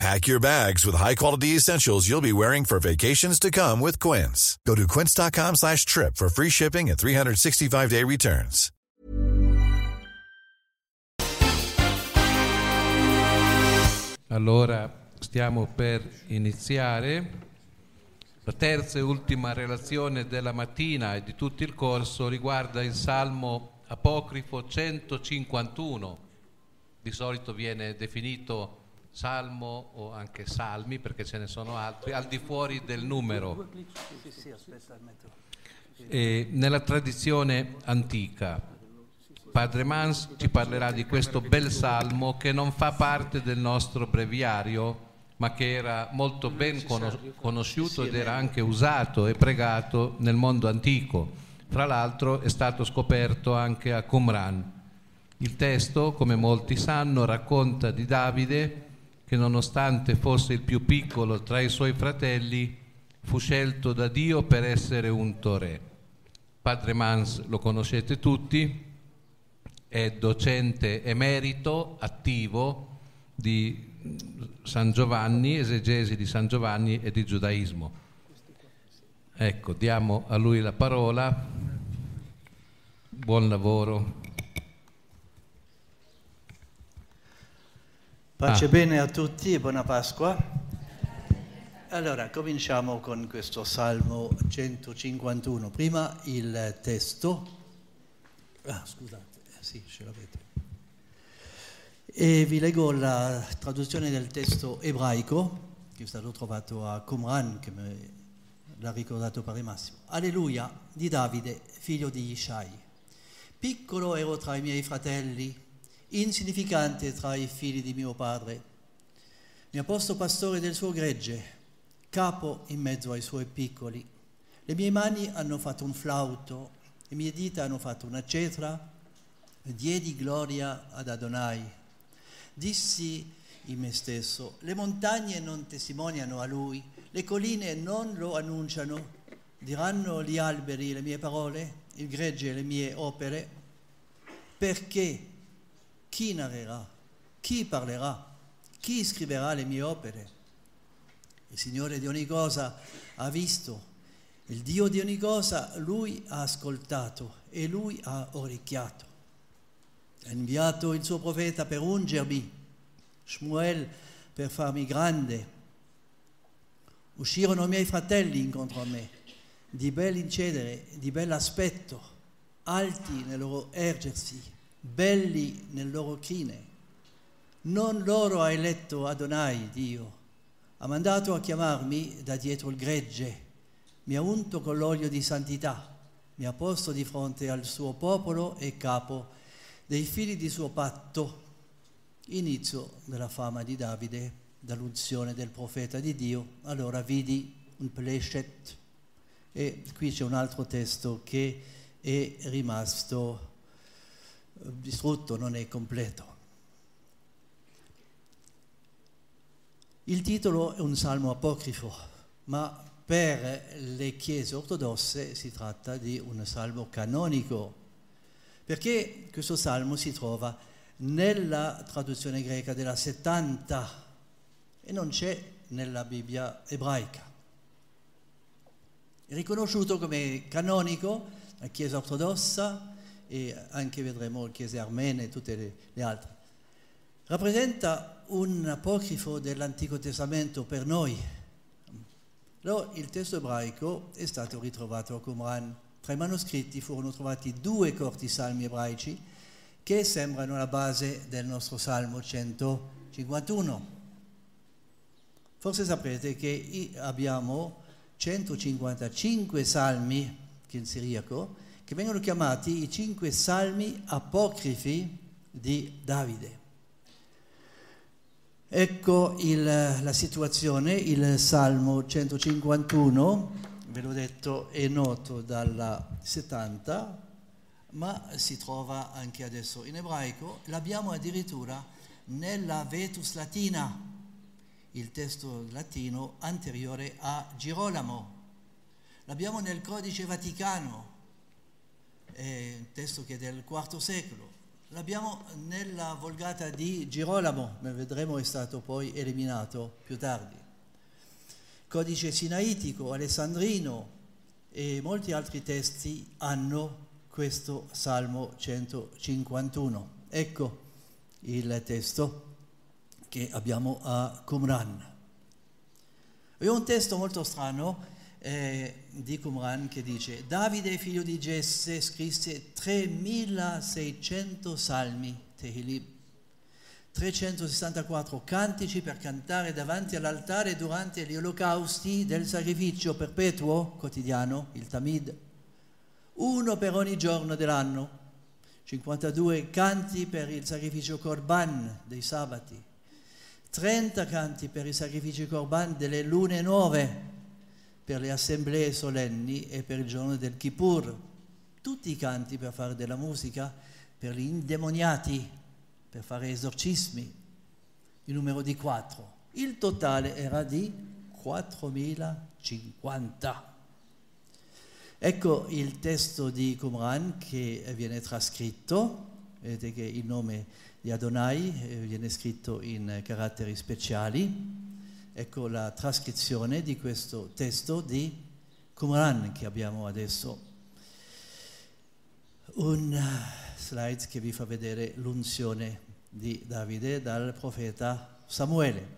Pack your bags with high-quality essentials you'll be wearing for vacations to come with Quince. Go to quince.com slash trip for free shipping and 365-day returns. Allora, stiamo per iniziare. La terza e ultima relazione della mattina e di tutto il corso riguarda il Salmo apocrifo 151. Di solito viene definito Salmo o anche Salmi perché ce ne sono altri, al di fuori del numero. E nella tradizione antica, Padre Mans ci parlerà di questo bel salmo che non fa parte del nostro breviario, ma che era molto ben conosciuto ed era anche usato e pregato nel mondo antico. Fra l'altro è stato scoperto anche a Qumran. Il testo, come molti sanno, racconta di Davide che nonostante fosse il più piccolo tra i suoi fratelli, fu scelto da Dio per essere un tore. Padre Mans lo conoscete tutti, è docente emerito attivo di San Giovanni, esegesi di San Giovanni e di giudaismo. Ecco, diamo a lui la parola. Buon lavoro. Pace ah. bene a tutti e buona Pasqua. Allora, cominciamo con questo Salmo 151. Prima il testo. Ah, scusate sì, ce l'avete. E vi leggo la traduzione del testo ebraico che è stato trovato a Qumran, che l'ha ricordato Padre Massimo. Alleluia di Davide, figlio di Ishai. Piccolo ero tra i miei fratelli, insignificante tra i figli di mio padre. Mi ha posto pastore del suo gregge, capo in mezzo ai suoi piccoli. Le mie mani hanno fatto un flauto, le mie dita hanno fatto una cetra, diedi gloria ad Adonai. Dissi in me stesso, le montagne non testimoniano a lui, le colline non lo annunciano, diranno gli alberi le mie parole, il gregge le mie opere, perché chi narrerà, chi parlerà, chi scriverà le mie opere? Il Signore di ogni cosa ha visto, il Dio di ogni cosa lui ha ascoltato e lui ha orecchiato ha inviato il suo profeta per ungermi, Shmuel per farmi grande. Uscirono i miei fratelli incontro a me, di bell'incedere, di bell'aspetto, alti nel loro ergersi, belli nel loro crine. Non loro ha eletto Adonai, Dio, ha mandato a chiamarmi da dietro il gregge, mi ha unto con l'olio di santità, mi ha posto di fronte al suo popolo e capo dei figli di suo patto, inizio della fama di Davide, dall'unzione del profeta di Dio, allora vidi un pleshet e qui c'è un altro testo che è rimasto distrutto, non è completo. Il titolo è un salmo apocrifo, ma per le chiese ortodosse si tratta di un salmo canonico Perché questo salmo si trova nella traduzione greca della 70 e non c'è nella Bibbia ebraica. È riconosciuto come canonico la Chiesa ortodossa e anche vedremo le chiese armene e tutte le, le altre. Rappresenta un apocrifo dell'Antico Testamento per noi. Allora, il testo ebraico è stato ritrovato a Qumran. Tra i manoscritti furono trovati due corti salmi ebraici che sembrano la base del nostro Salmo 151. Forse saprete che abbiamo 155 salmi, in siriaco, che vengono chiamati i cinque salmi apocrifi di Davide. Ecco il, la situazione, il Salmo 151, ve l'ho detto, è noto dalla 70, ma si trova anche adesso in ebraico, l'abbiamo addirittura nella Vetus Latina, il testo latino anteriore a Girolamo. L'abbiamo nel Codice Vaticano, è un testo che è del IV secolo. L'abbiamo nella Volgata di Girolamo, ma vedremo è stato poi eliminato più tardi. Codice Sinaitico, Alessandrino e molti altri testi hanno questo Salmo 151. Ecco il testo che abbiamo a Qumran. È un testo molto strano eh, di Qumran che dice Davide figlio di Jesse scrisse 3600 salmi, Tehillim, 364 cantici per cantare davanti all'altare durante gli olocausti del sacrificio perpetuo quotidiano, il Tamid, uno per ogni giorno dell'anno, 52 canti per il sacrificio Korban dei sabati, 30 canti per i sacrifici corban delle lune nuove, per le assemblee solenni e per il giorno del Kippur. Tutti i canti per fare della musica, per gli indemoniati, per fare esorcismi, il numero di quattro. Il totale era di 4050. Ecco il testo di Qumran che viene trascritto, vedete che il nome di Adonai eh, viene scritto in caratteri speciali. Ecco la trascrizione di questo testo di Qumran che abbiamo adesso. Un slide che vi fa vedere l'unzione di Davide dal profeta Samuele.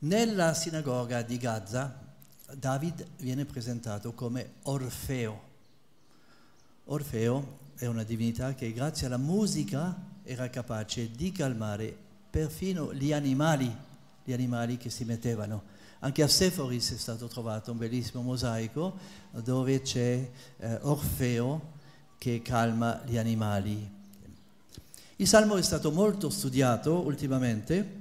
Nella sinagoga di Gaza David viene presentato come Orfeo. Orfeo è una divinità che grazie alla musica era capace di calmare perfino gli animali, gli animali che si mettevano. Anche a Seforis è stato trovato un bellissimo mosaico dove c'è eh, Orfeo che calma gli animali. Il Salmo è stato molto studiato ultimamente,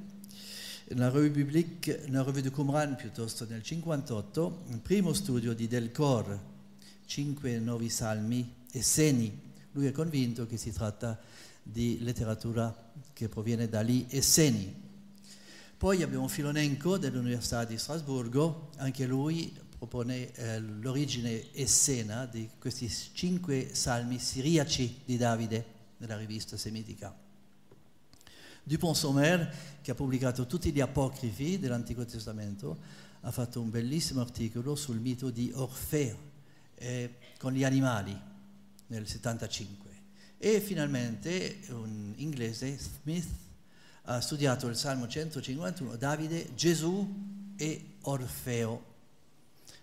nella Revue Biblique, nella Revue de Qumran piuttosto nel 58, il primo studio di Delcor, cinque nuovi salmi e seni lui è convinto che si tratta di letteratura che proviene da lì e Seni. Poi abbiamo Filonenko dell'Università di Strasburgo, anche lui propone eh, l'origine essena di questi cinque salmi siriaci di Davide nella rivista semitica. Dupont-Sommer, che ha pubblicato tutti gli apocrifi dell'Antico Testamento, ha fatto un bellissimo articolo sul mito di Orfeo eh, con gli animali nel 75. E finalmente un inglese, Smith, ha studiato il Salmo 151, Davide, Gesù e Orfeo.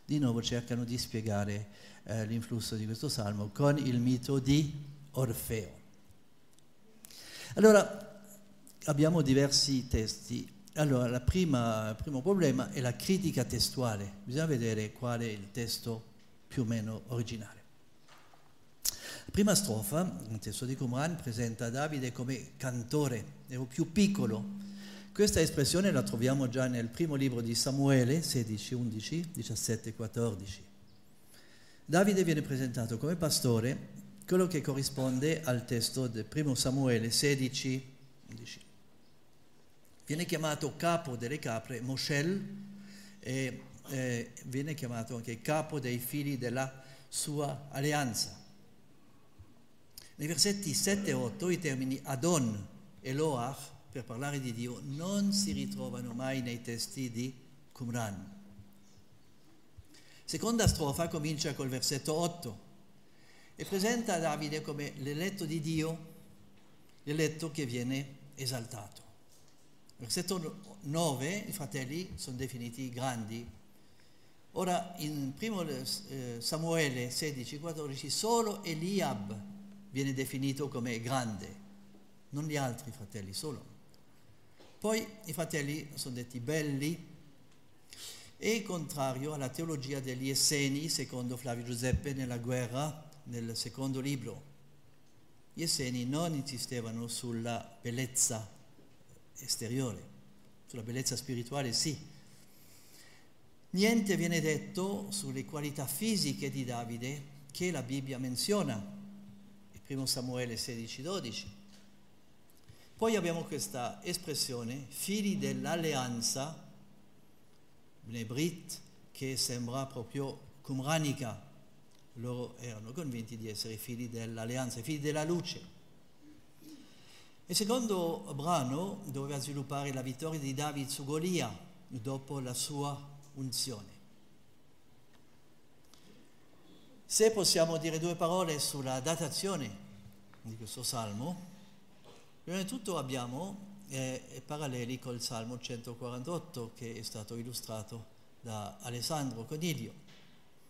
Di nuovo cercano di spiegare eh, l'influsso di questo salmo con il mito di Orfeo. Allora, abbiamo diversi testi. Allora, il primo problema è la critica testuale. Bisogna vedere qual è il testo più o meno originale. Prima strofa, il testo di Qumran, presenta Davide come cantore, è un più piccolo. Questa espressione la troviamo già nel primo libro di Samuele 16, 11, 17 14. Davide viene presentato come pastore, quello che corrisponde al testo del primo Samuele 16, 11. Viene chiamato capo delle capre Moshel e eh, viene chiamato anche capo dei figli della sua alleanza. Nei versetti 7 e 8 i termini Adon e Loach per parlare di Dio non si ritrovano mai nei testi di Qumran. Seconda strofa comincia col versetto 8 e presenta Davide come l'eletto di Dio, l'eletto che viene esaltato. Versetto 9 i fratelli sono definiti grandi. Ora in 1 eh, Samuele 16, 14 solo Eliab viene definito come grande, non gli altri fratelli, solo. Poi i fratelli sono detti belli, e contrario alla teologia degli Esseni, secondo Flavio Giuseppe nella guerra, nel secondo libro. Gli Esseni non insistevano sulla bellezza esteriore, sulla bellezza spirituale sì. Niente viene detto sulle qualità fisiche di Davide che la Bibbia menziona, il primo Samuele 16-12. Poi abbiamo questa espressione, figli dell'alleanza, Bnei che sembra proprio cumranica. Loro erano convinti di essere figli dell'alleanza, figli della luce. Il secondo brano doveva sviluppare la vittoria di David su Golia dopo la sua unzione. Se possiamo dire due parole sulla datazione di questo salmo, prima di tutto abbiamo eh, paralleli col Salmo 148 che è stato illustrato da Alessandro Coniglio,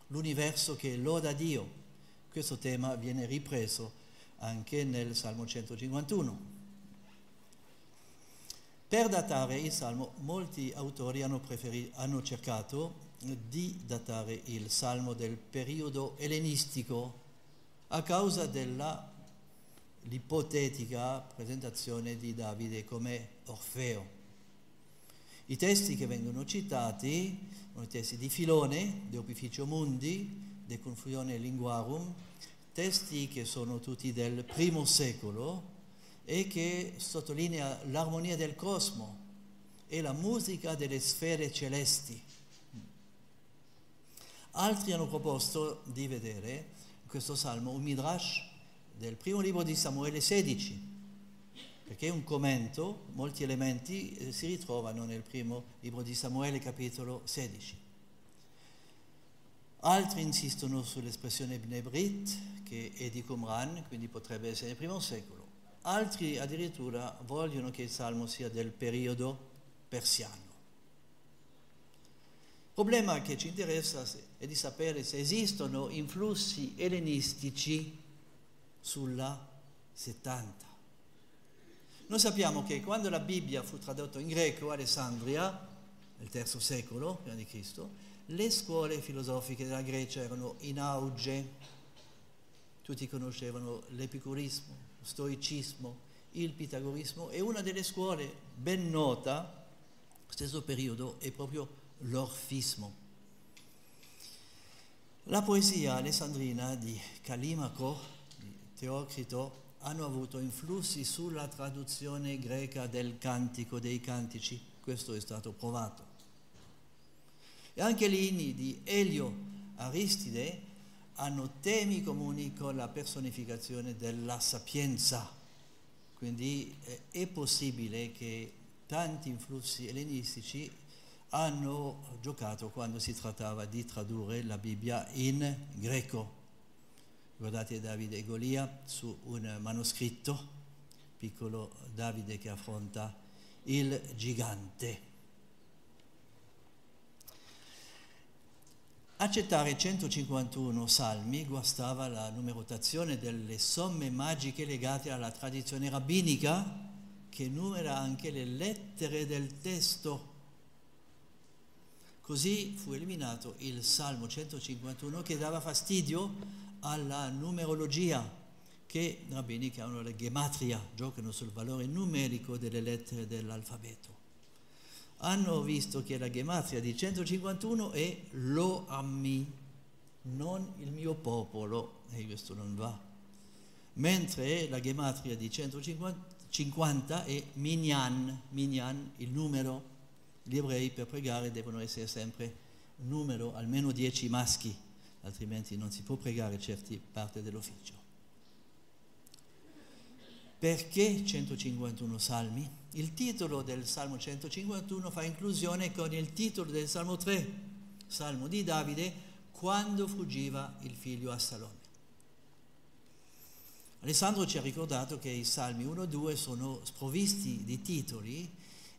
l'universo che loda Dio. Questo tema viene ripreso anche nel Salmo 151. Per datare il Salmo, molti autori hanno, hanno cercato di datare il Salmo del periodo ellenistico a causa della l'ipotetica presentazione di Davide come Orfeo. I testi che vengono citati sono i testi di Filone, De Opificio Mundi, De Confusione Linguarum, testi che sono tutti del primo secolo e che sottolinea l'armonia del cosmo e la musica delle sfere celesti. Altri hanno proposto di vedere in questo salmo un midrash del primo libro di Samuele 16, perché è un commento, molti elementi eh, si ritrovano nel primo libro di Samuele capitolo 16. Altri insistono sull'espressione Bnebrit, che è di Qumran, quindi potrebbe essere nel primo secolo. Altri addirittura vogliono che il salmo sia del periodo persiano. Il problema che ci interessa è di sapere se esistono influssi ellenistici sulla 70. Noi sappiamo che quando la Bibbia fu tradotta in greco a Alessandria, nel III secolo di Cristo, le scuole filosofiche della Grecia erano in auge. Tutti conoscevano l'epicurismo, lo stoicismo, il pitagorismo e una delle scuole ben nota, stesso periodo, è proprio l'orfismo. La poesia alessandrina di Calimaco Teocrito hanno avuto influssi sulla traduzione greca del cantico dei cantici, questo è stato provato. E anche gli inni di Elio Aristide hanno temi comuni con la personificazione della sapienza, quindi eh, è possibile che tanti influssi ellenistici hanno giocato quando si trattava di tradurre la Bibbia in greco. Guardate Davide e Golia su un manoscritto, piccolo Davide che affronta il gigante. Accettare 151 salmi guastava la numerotazione delle somme magiche legate alla tradizione rabbinica che numera anche le lettere del testo. Così fu eliminato il Salmo 151 che dava fastidio alla numerologia che rabbini chiamano la gematria, giocano sul valore numerico delle lettere dell'alfabeto. Hanno visto che la gematria di 151 è lo ammi, non il mio popolo, e questo non va. Mentre la gematria di 150 è minyan, minyan il numero. Gli ebrei per pregare devono essere sempre numero, almeno 10 maschi altrimenti non si può pregare certe parti dell'ufficio. Perché 151 salmi? Il titolo del Salmo 151 fa inclusione con il titolo del Salmo 3, Salmo di Davide, quando fuggiva il figlio Assalone. Alessandro ci ha ricordato che i Salmi 1 e 2 sono sprovvisti di titoli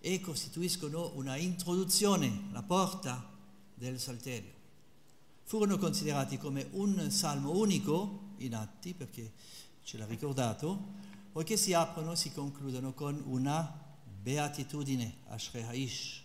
e costituiscono una introduzione, la porta del Salterio. Furono considerati come un salmo unico in atti, perché ce l'ha ricordato, poiché si aprono e si concludono con una beatitudine, Ashrei Haish.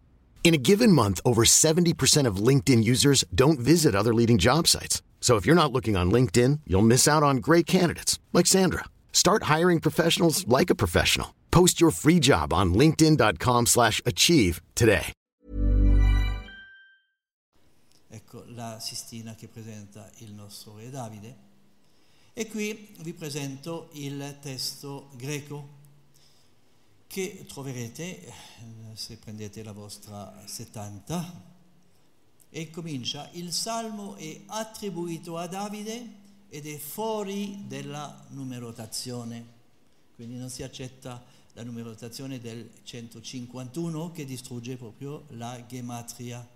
In a given month, over 70% of LinkedIn users don't visit other leading job sites. So if you're not looking on LinkedIn, you'll miss out on great candidates like Sandra. Start hiring professionals like a professional. Post your free job on linkedin.com/achieve today. Ecco la Sistina che presenta il nostro re Davide. E qui vi presento il testo greco che troverete eh, se prendete la vostra 70 e comincia il salmo è attribuito a Davide ed è fuori della numerotazione. Quindi non si accetta la numerotazione del 151 che distrugge proprio la gematria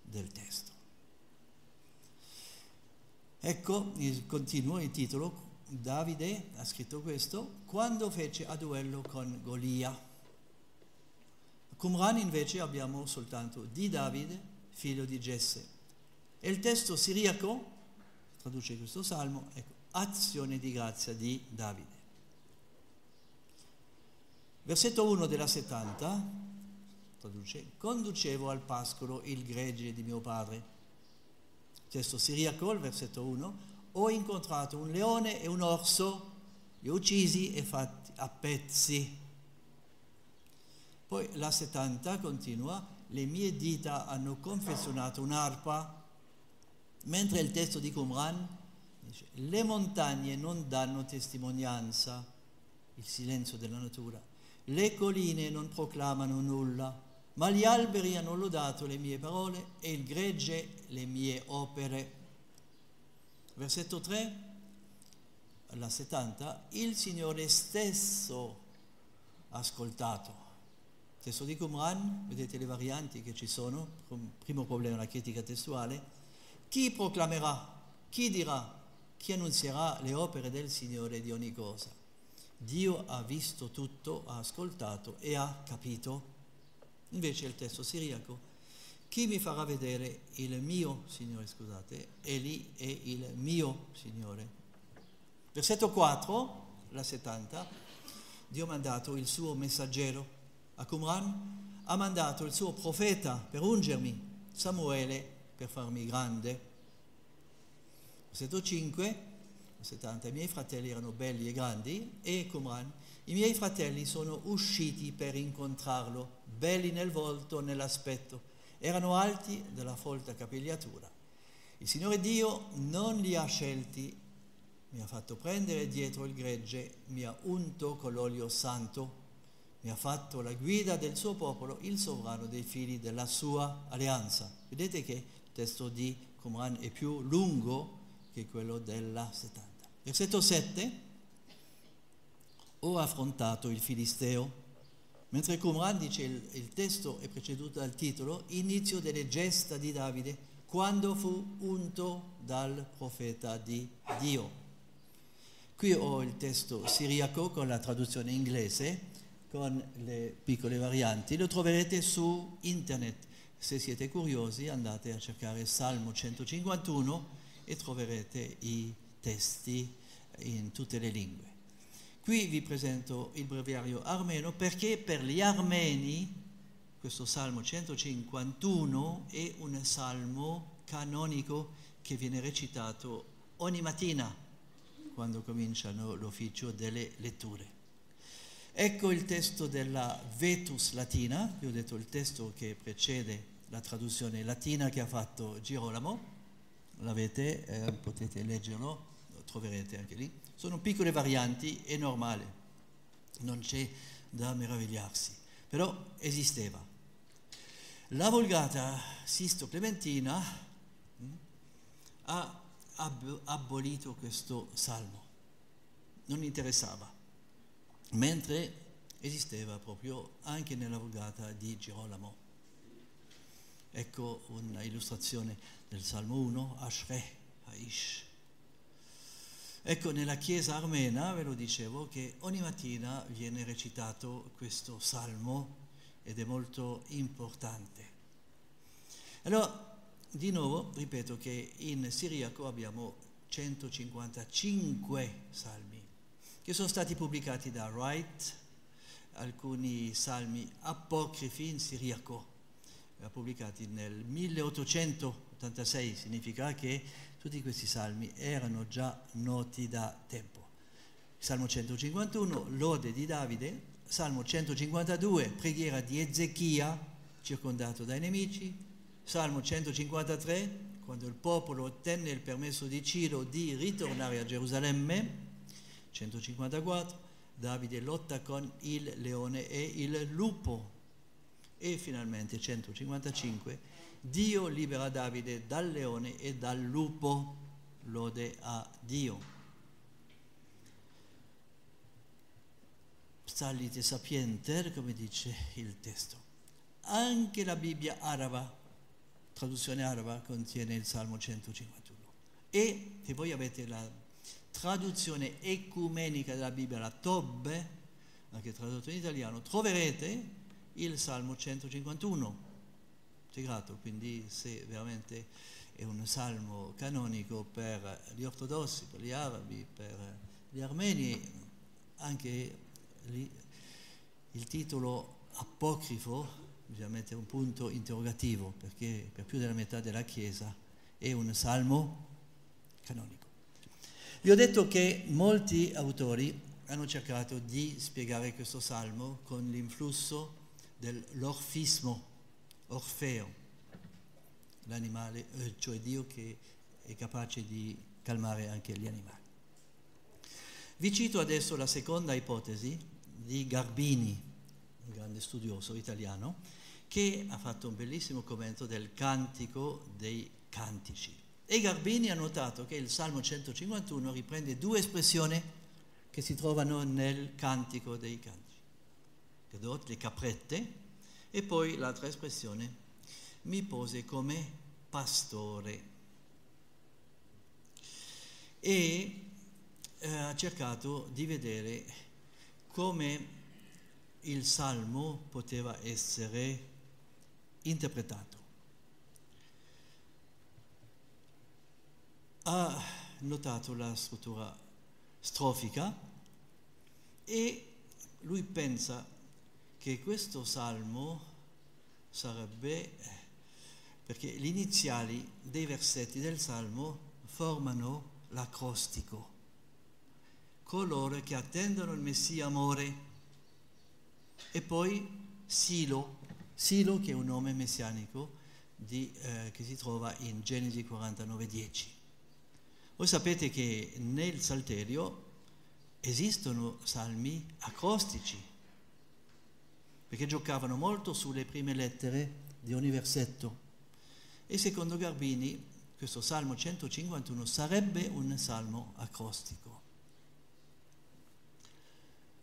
del testo. Ecco continuo il titolo Davide ha scritto questo quando fece a duello con Golia. Qumran invece abbiamo soltanto di Davide, figlio di Jesse. E il testo siriaco traduce questo salmo, ecco, azione di grazia di Davide. Versetto 1 della 70 traduce, conducevo al pascolo il gregge di mio padre. Testo siriaco, il versetto 1, ho incontrato un leone e un orso, li ho uccisi e fatti a pezzi. Poi la 70 continua, le mie dita hanno confezionato un'arpa, mentre il testo di Qumran dice, le montagne non danno testimonianza, il silenzio della natura, le colline non proclamano nulla, ma gli alberi hanno lodato le mie parole e il gregge le mie opere. Versetto 3, alla 70, il Signore stesso ha ascoltato. Testo di Qumran, vedete le varianti che ci sono, primo problema la critica testuale, chi proclamerà, chi dirà, chi annunzierà le opere del Signore di ogni cosa. Dio ha visto tutto, ha ascoltato e ha capito. Invece il testo siriaco, chi mi farà vedere il mio Signore, scusate, Eli è il mio Signore. Versetto 4, la 70, Dio ha mandato il suo messaggero a Qumran, ha mandato il suo profeta per ungermi, Samuele per farmi grande. Versetto 5, 70, i miei fratelli erano belli e grandi e Qumran, i miei fratelli sono usciti per incontrarlo, belli nel volto, nell'aspetto erano alti della folta capigliatura. Il Signore Dio non li ha scelti, mi ha fatto prendere dietro il gregge, mi ha unto con l'olio santo, mi ha fatto la guida del suo popolo, il sovrano dei figli della sua alleanza. Vedete che il testo di Qumran è più lungo che quello della 70. Versetto 7. Ho affrontato il Filisteo Mentre Qumran dice il, il testo è preceduto dal titolo Inizio delle gesta di Davide quando fu unto dal profeta di Dio. Qui ho il testo siriaco con la traduzione inglese, con le piccole varianti. Lo troverete su internet. Se siete curiosi andate a cercare Salmo 151 e troverete i testi in tutte le lingue. Qui vi presento il breviario armeno perché per gli armeni questo Salmo 151 è un salmo canonico che viene recitato ogni mattina quando cominciano l'ufficio delle letture. Ecco il testo della Vetus Latina, vi ho detto il testo che precede la traduzione latina che ha fatto Girolamo, l'avete, eh, potete leggerlo, troverete anche lì. Sono piccole varianti, è normale, non c'è da meravigliarsi, però esisteva. La Vulgata Sisto Clementina mm, ha ab- abolito questo salmo, non interessava, mentre esisteva proprio anche nella Vulgata di Girolamo. Ecco un'illustrazione del Salmo 1, Ashreh, Aish. Ecco, nella chiesa armena, ve lo dicevo, che ogni mattina viene recitato questo salmo ed è molto importante. Allora, di nuovo, ripeto che in siriaco abbiamo 155 salmi che sono stati pubblicati da Wright, alcuni salmi apocrifi in siriaco pubblicati nel 1886, significa che tutti questi salmi erano già noti da tempo. Salmo 151, lode di Davide, Salmo 152, preghiera di Ezechia, circondato dai nemici, Salmo 153, quando il popolo ottenne il permesso di Ciro di ritornare a Gerusalemme, 154, Davide lotta con il leone e il lupo, e finalmente 155, Dio libera Davide dal leone e dal lupo, lode a Dio. Psalite sapienter, come dice il testo. Anche la Bibbia araba, traduzione araba, contiene il Salmo 151. E se voi avete la traduzione ecumenica della Bibbia, la Tobbe, anche tradotto in italiano, troverete il Salmo 151 integrato, quindi se veramente è un salmo canonico per gli ortodossi, per gli arabi, per gli armeni, anche lì il titolo apocrifo bisogna mettere un punto interrogativo perché per più della metà della Chiesa è un salmo canonico. Vi ho detto che molti autori hanno cercato di spiegare questo salmo con l'influsso dell'orfismo, Orfeo, l'animale, eh, cioè Dio che è capace di calmare anche gli animali. Vi cito adesso la seconda ipotesi di Garbini, un grande studioso italiano, che ha fatto un bellissimo commento del Cantico dei Cantici. E Garbini ha notato che il Salmo 151 riprende due espressioni che si trovano nel Cantico dei Cantici. Le caprette, e poi l'altra espressione, mi pose come pastore. E eh, ha cercato di vedere come il salmo poteva essere interpretato. Ha notato la struttura strofica e lui pensa che questo salmo sarebbe perché gli iniziali dei versetti del salmo formano l'acrostico. Coloro che attendono il Messia amore e poi Silo, Silo che è un nome messianico di, eh, che si trova in Genesi 49:10. Voi sapete che nel Salterio esistono salmi acrostici perché giocavano molto sulle prime lettere di ogni versetto. E secondo Garbini questo Salmo 151 sarebbe un salmo acrostico.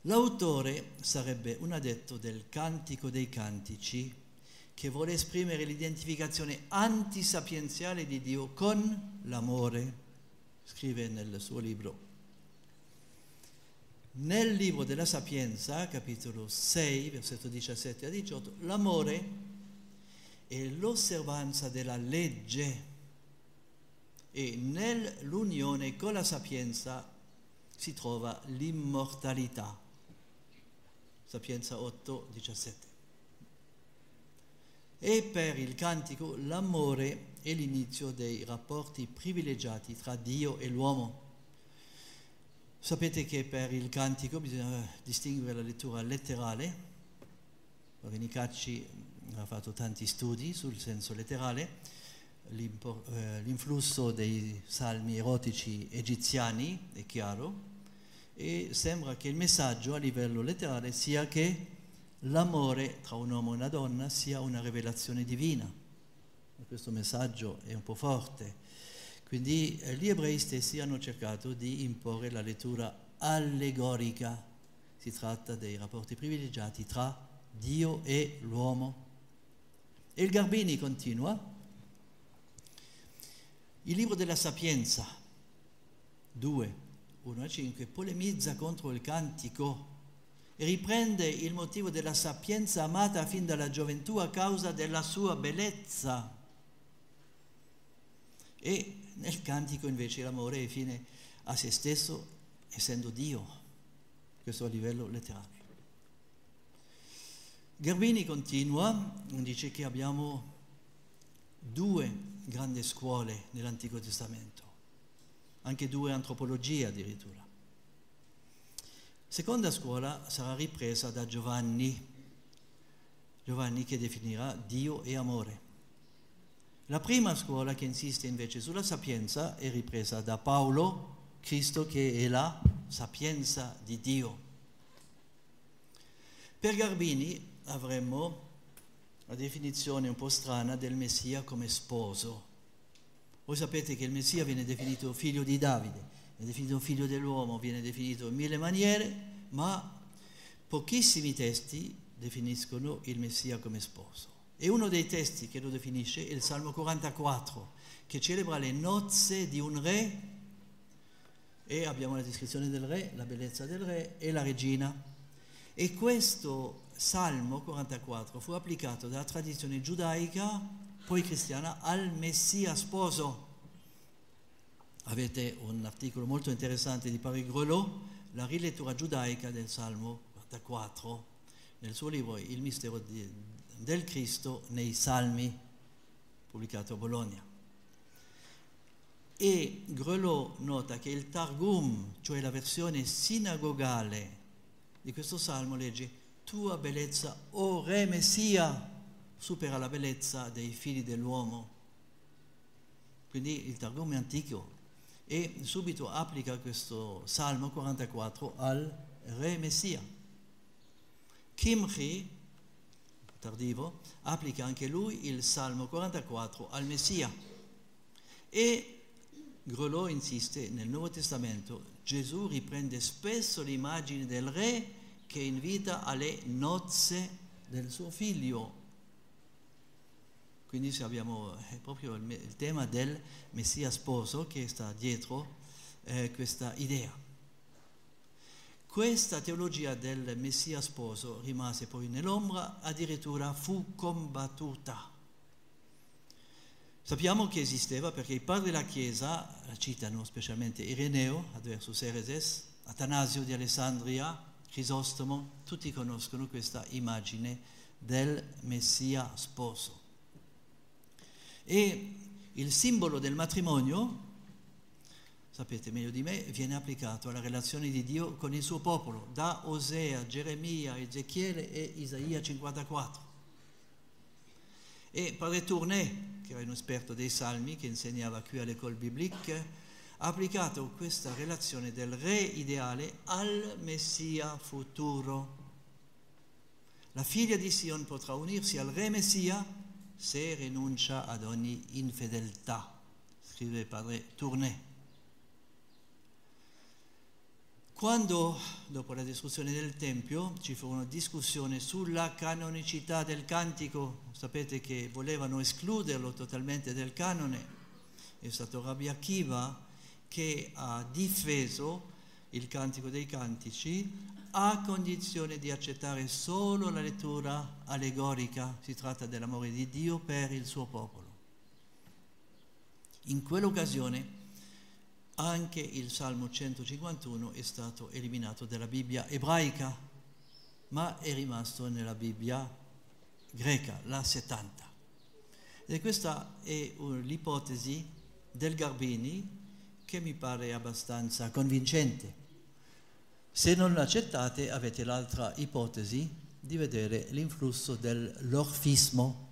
L'autore sarebbe un addetto del Cantico dei Cantici che vuole esprimere l'identificazione antisapienziale di Dio con l'amore, scrive nel suo libro nel libro della Sapienza, capitolo 6, versetto 17 a 18, l'amore è l'osservanza della legge e nell'unione con la sapienza si trova l'immortalità. Sapienza 8, 17. E per il cantico l'amore è l'inizio dei rapporti privilegiati tra Dio e l'uomo. Sapete che per il cantico bisogna distinguere la lettura letterale. Nicacci ha fatto tanti studi sul senso letterale eh, l'influsso dei salmi erotici egiziani è chiaro e sembra che il messaggio a livello letterale sia che l'amore tra un uomo e una donna sia una rivelazione divina. Questo messaggio è un po' forte. Quindi eh, gli ebrei stessi hanno cercato di imporre la lettura allegorica. Si tratta dei rapporti privilegiati tra Dio e l'uomo. E il Garbini continua il libro della Sapienza 2, 1 a 5 polemizza contro il cantico e riprende il motivo della sapienza amata fin dalla gioventù a causa della sua bellezza. E nel cantico invece l'amore è fine a se stesso essendo Dio, questo a livello letterale. Garbini continua, dice che abbiamo due grandi scuole nell'Antico Testamento, anche due antropologie addirittura. Seconda scuola sarà ripresa da Giovanni, Giovanni che definirà Dio e amore. La prima scuola che insiste invece sulla sapienza è ripresa da Paolo, Cristo che è la sapienza di Dio. Per Garbini avremmo la definizione un po' strana del Messia come sposo. Voi sapete che il Messia viene definito figlio di Davide, viene definito figlio dell'uomo, viene definito in mille maniere, ma pochissimi testi definiscono il Messia come sposo. E uno dei testi che lo definisce è il Salmo 44, che celebra le nozze di un re e abbiamo la descrizione del re, la bellezza del re e la regina. E questo Salmo 44 fu applicato dalla tradizione giudaica, poi cristiana, al Messia sposo. Avete un articolo molto interessante di Paris Grelot, la rilettura giudaica del Salmo 44, nel suo libro Il mistero di, del Cristo nei Salmi, pubblicato a Bologna. E Grelot nota che il Targum, cioè la versione sinagogale di questo salmo, legge tua bellezza, o oh Re Messia, supera la bellezza dei figli dell'uomo. Quindi il Targum è antico e subito applica questo Salmo 44 al Re Messia. Kimchi, tardivo, applica anche lui il Salmo 44 al Messia. E Grelot insiste, nel Nuovo Testamento Gesù riprende spesso l'immagine del Re che invita alle nozze del suo figlio. Quindi abbiamo proprio il, il, tema del Messia sposo che sta dietro eh, questa idea. Questa teologia del Messia sposo rimase poi nell'ombra, addirittura fu combattuta. Sappiamo che esisteva perché i padri della Chiesa la citano specialmente Ireneo, Adversus Ereses, Atanasio di Alessandria, Crisostomo, tutti conoscono questa immagine del Messia sposo. E il simbolo del matrimonio, sapete meglio di me, viene applicato alla relazione di Dio con il suo popolo, da Osea, Geremia, Ezechiele e Isaia 54. E Padre Tourné, che era un esperto dei salmi, che insegnava qui all'École biblique, ha applicato questa relazione del re ideale al Messia futuro. La figlia di Sion potrà unirsi al re Messia se rinuncia ad ogni infedeltà, scrive padre Tourné. Quando, dopo la distruzione del Tempio, ci fu una discussione sulla canonicità del cantico, sapete che volevano escluderlo totalmente del canone, è stato Rabbi Akiva che ha difeso il Cantico dei Cantici a condizione di accettare solo la lettura allegorica, si tratta dell'amore di Dio per il suo popolo. In quell'occasione anche il Salmo 151 è stato eliminato dalla Bibbia ebraica, ma è rimasto nella Bibbia greca, la 70. E questa è l'ipotesi del Garbini che mi pare abbastanza convincente. Se non l'accettate avete l'altra ipotesi di vedere l'influsso dell'orfismo,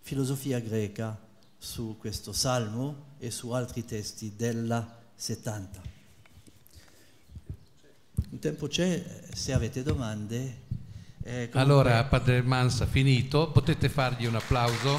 filosofia greca, su questo salmo e su altri testi della 70. Un tempo c'è, se avete domande. Eh, comunque... Allora, Padre Mansa, finito, potete fargli un applauso.